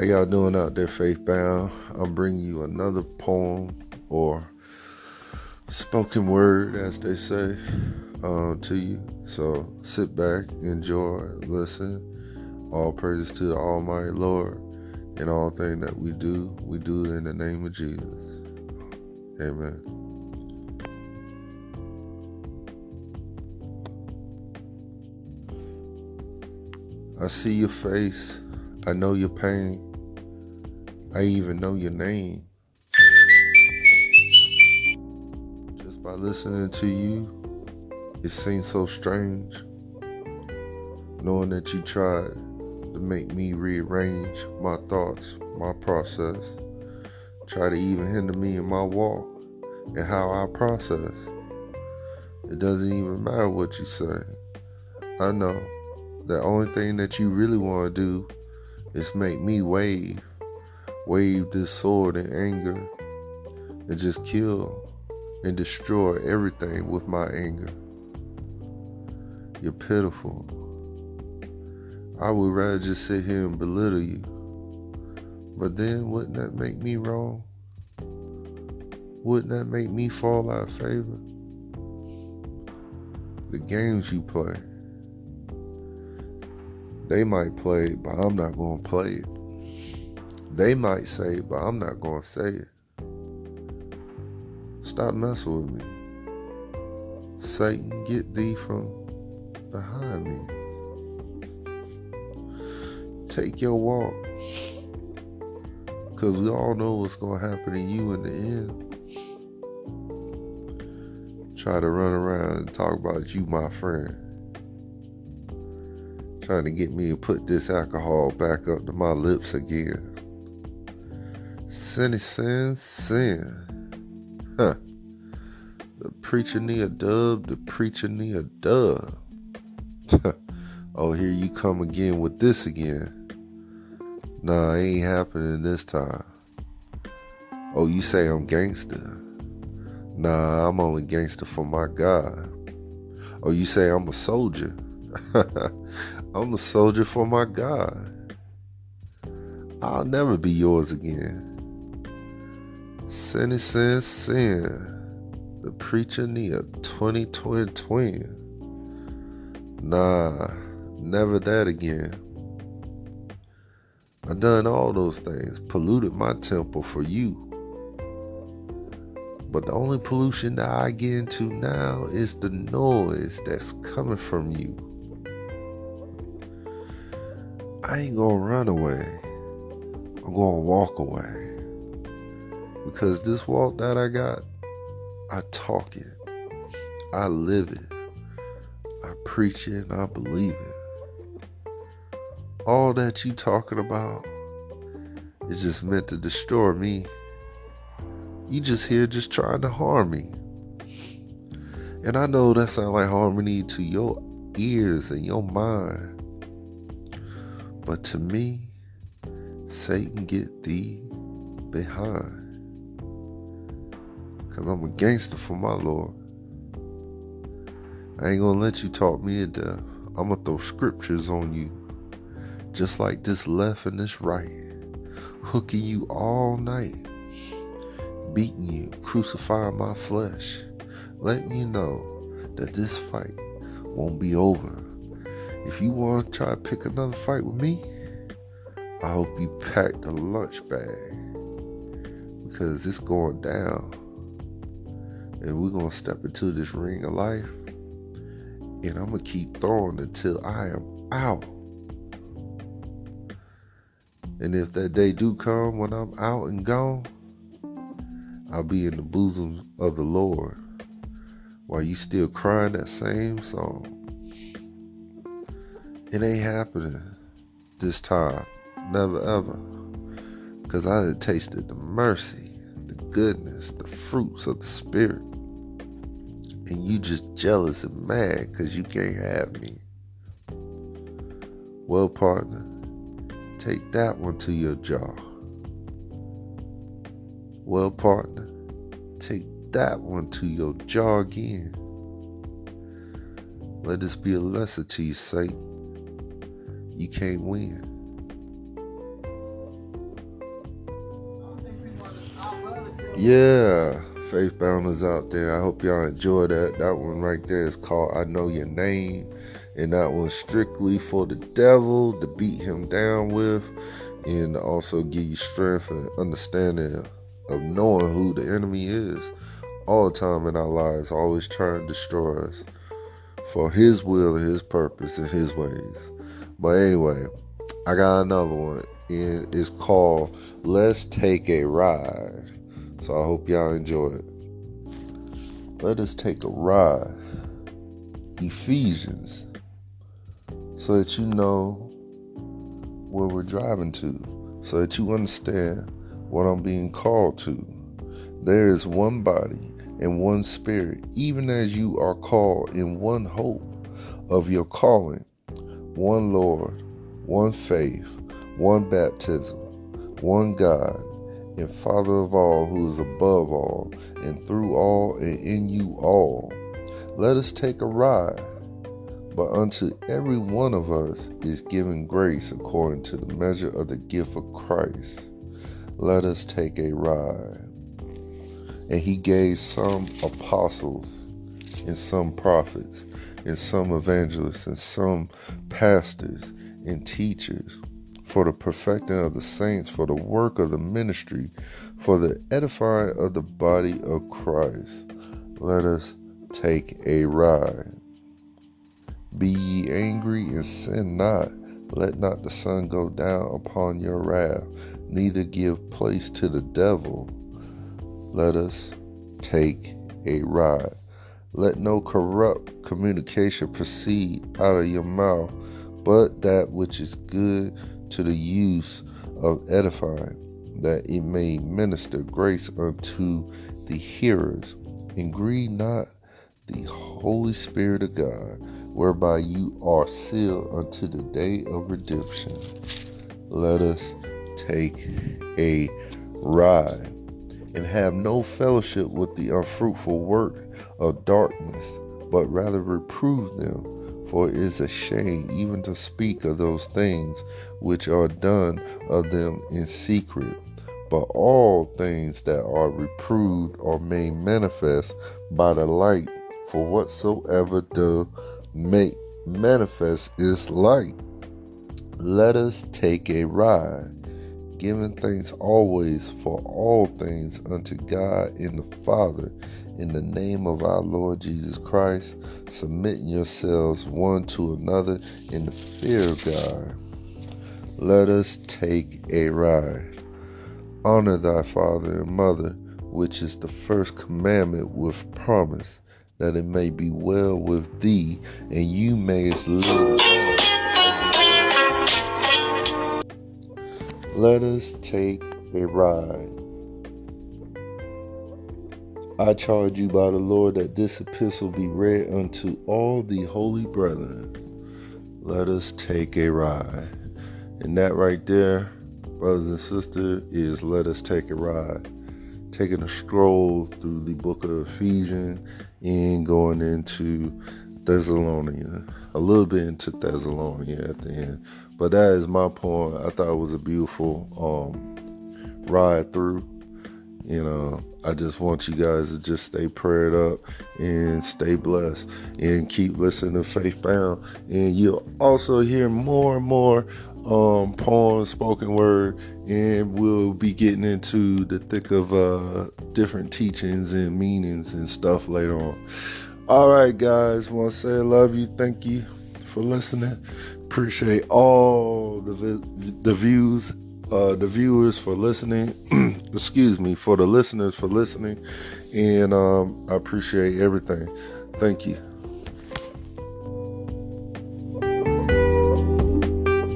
How y'all doing out there, Faith Bound? I'm bringing you another poem or spoken word, as they say, uh, to you. So sit back, enjoy, listen. All praises to the Almighty Lord. In all things that we do, we do in the name of Jesus. Amen. I see your face. I know your pain. I even know your name. Just by listening to you, it seems so strange. Knowing that you tried to make me rearrange my thoughts, my process, try to even hinder me in my walk and how I process. It doesn't even matter what you say. I know the only thing that you really want to do is make me wave, wave this sword in anger, and just kill and destroy everything with my anger. You're pitiful. I would rather just sit here and belittle you. But then wouldn't that make me wrong? Wouldn't that make me fall out of favor? The games you play they might play but I'm not going to play it. They might say it, but I'm not going to say it. Stop messing with me. Satan, get thee from behind me. Take your walk. Because we all know what's going to happen to you in the end. Try to run around and talk about you, my friend trying to get me to put this alcohol back up to my lips again. Sin is sin, sin. Huh. The preacher need a dub, the preacher need a dub. oh, here you come again with this again. Nah, it ain't happening this time. Oh, you say I'm gangster. Nah, I'm only gangster for my God. Oh, you say I'm a soldier. I'm a soldier for my God. I'll never be yours again. Is sin, sin. The preacher a 2020 twin. Nah, never that again. I done all those things, polluted my temple for you. But the only pollution that I get into now is the noise that's coming from you. I ain't gonna run away. I'm gonna walk away. Because this walk that I got, I talk it. I live it. I preach it and I believe it. All that you talking about is just meant to destroy me. You just here just trying to harm me. And I know that sounds like harmony to your ears and your mind. But to me, Satan get thee behind. Because I'm a gangster for my Lord. I ain't gonna let you talk me to death. I'm gonna throw scriptures on you. Just like this left and this right. Hooking you all night. Beating you, crucifying my flesh. Letting you know that this fight won't be over if you want to try to pick another fight with me, I hope you packed a lunch bag because it's going down. And we're going to step into this ring of life. And I'm going to keep throwing until I am out. And if that day do come when I'm out and gone, I'll be in the bosom of the Lord while you still crying that same song. It ain't happening this time. Never ever. Because I had tasted the mercy, the goodness, the fruits of the Spirit and you just jealous and mad because you can't have me. Well, partner, take that one to your jaw. Well, partner, take that one to your jaw again. Let this be a lesson to you, Satan. You can't win. Yeah. Faith Bounders out there. I hope y'all enjoy that. That one right there is called I Know Your Name. And that one's strictly for the devil to beat him down with and also give you strength and understanding of knowing who the enemy is all the time in our lives, always trying to destroy us for his will and his purpose and his ways. But anyway, I got another one. And it's called Let's Take a Ride. So I hope y'all enjoy it. Let us take a ride. Ephesians. So that you know where we're driving to. So that you understand what I'm being called to. There is one body and one spirit, even as you are called in one hope of your calling, one Lord, one faith, one baptism, one God, and Father of all, who is above all, and through all, and in you all. Let us take a ride. But unto every one of us is given grace according to the measure of the gift of Christ. Let us take a ride. And he gave some apostles, and some prophets, and some evangelists, and some pastors and teachers for the perfecting of the saints, for the work of the ministry, for the edifying of the body of Christ. Let us take a ride. Be ye angry and sin not. Let not the sun go down upon your wrath, neither give place to the devil. Let us take a ride. Let no corrupt communication proceed out of your mouth, but that which is good to the use of edifying, that it may minister grace unto the hearers. And grieve not the Holy Spirit of God, whereby you are sealed unto the day of redemption. Let us take a ride and have no fellowship with the unfruitful work of darkness, but rather reprove them for it is a shame even to speak of those things which are done of them in secret. But all things that are reproved are made manifest by the light, for whatsoever doth make manifest is light. Let us take a ride, giving thanks always for all things unto God and the Father in the name of our Lord Jesus Christ, submitting yourselves one to another in the fear of God. Let us take a ride. Honor thy father and mother, which is the first commandment with promise, that it may be well with thee, and you mayest live Let us take a ride. I charge you by the Lord that this epistle be read unto all the holy brethren. Let us take a ride. And that right there, brothers and sisters, is let us take a ride. Taking a stroll through the book of Ephesians and going into Thessalonica, a little bit into Thessalonica at the end. But that is my point. I thought it was a beautiful um, ride through. You know, I just want you guys to just stay prayed up and stay blessed and keep listening to Faith Bound. And you'll also hear more and more um, poems, spoken word, and we'll be getting into the thick of uh, different teachings and meanings and stuff later on. All right, guys, want to say I love you. Thank you for listening. Appreciate all the the views uh, the viewers for listening. Excuse me, for the listeners for listening. And um, I appreciate everything. Thank you.